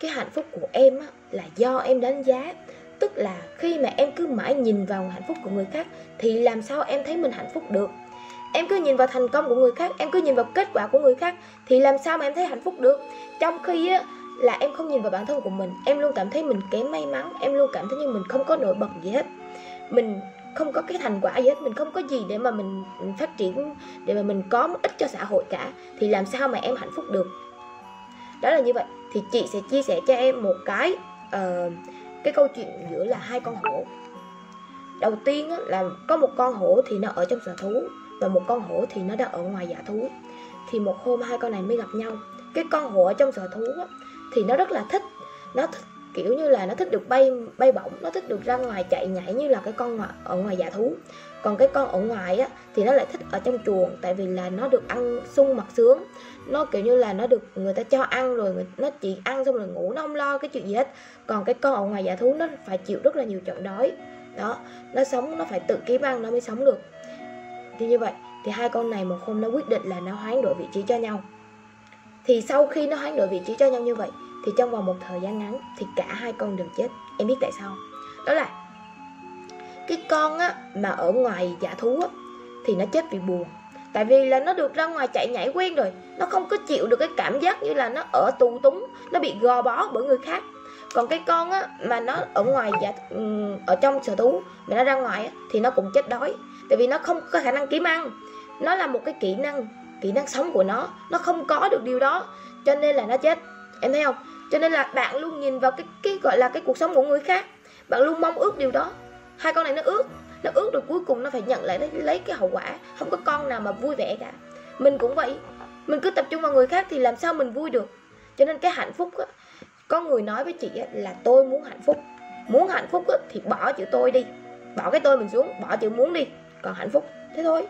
cái hạnh phúc của em á, là do em đánh giá. Tức là khi mà em cứ mãi nhìn vào hạnh phúc của người khác thì làm sao em thấy mình hạnh phúc được? Em cứ nhìn vào thành công của người khác em cứ nhìn vào kết quả của người khác thì làm sao mà em thấy hạnh phúc được? Trong khi á là em không nhìn vào bản thân của mình em luôn cảm thấy mình kém may mắn em luôn cảm thấy như mình không có nổi bật gì hết. Mình không có cái thành quả gì hết mình không có gì để mà mình phát triển để mà mình có một ích cho xã hội cả thì làm sao mà em hạnh phúc được? Đó là như vậy. Thì chị sẽ chia sẻ cho em một cái uh, cái câu chuyện giữa là hai con hổ. Đầu tiên á, là có một con hổ thì nó ở trong sở thú và một con hổ thì nó đang ở ngoài giả thú. Thì một hôm hai con này mới gặp nhau. Cái con hổ ở trong sở thú á, thì nó rất là thích nó thích kiểu như là nó thích được bay bay bổng, nó thích được ra ngoài chạy nhảy như là cái con ở ngoài giả thú. Còn cái con ở ngoài á, thì nó lại thích ở trong chuồng, tại vì là nó được ăn sung mặc sướng. Nó kiểu như là nó được người ta cho ăn rồi nó chỉ ăn xong rồi ngủ, nó không lo cái chuyện gì hết. Còn cái con ở ngoài giả thú nó phải chịu rất là nhiều trận đói. Đó, nó sống, nó phải tự kiếm ăn nó mới sống được. Thì như vậy, thì hai con này một hôm nó quyết định là nó hoán đổi vị trí cho nhau. Thì sau khi nó hoán đổi vị trí cho nhau như vậy thì trong vòng một thời gian ngắn thì cả hai con đều chết. Em biết tại sao đó là cái con á mà ở ngoài giả thú á thì nó chết vì buồn. Tại vì là nó được ra ngoài chạy nhảy quen rồi. Nó không có chịu được cái cảm giác như là nó ở tù túng nó bị gò bó bởi người khác. Còn cái con á mà nó ở ngoài giả ở trong sở thú mà nó ra ngoài á, thì nó cũng chết đói. Tại vì nó không có khả năng kiếm ăn. Nó là một cái kỹ năng kỹ năng sống của nó. Nó không có được điều đó cho nên là nó chết. Em thấy không? Cho nên là bạn luôn nhìn vào cái cái gọi là cái cuộc sống của người khác. Bạn luôn mong ước điều đó. Hai con này nó ước nó ước rồi cuối cùng nó phải nhận lại lấy, lấy cái hậu quả. Không có con nào mà vui vẻ cả. Mình cũng vậy. Mình cứ tập trung vào người khác thì làm sao mình vui được? Cho nên cái hạnh phúc á, có người nói với chị á, là tôi muốn hạnh phúc. Muốn hạnh phúc á, thì bỏ chữ tôi đi. Bỏ cái tôi mình xuống bỏ chữ muốn đi. Còn hạnh phúc thế thôi.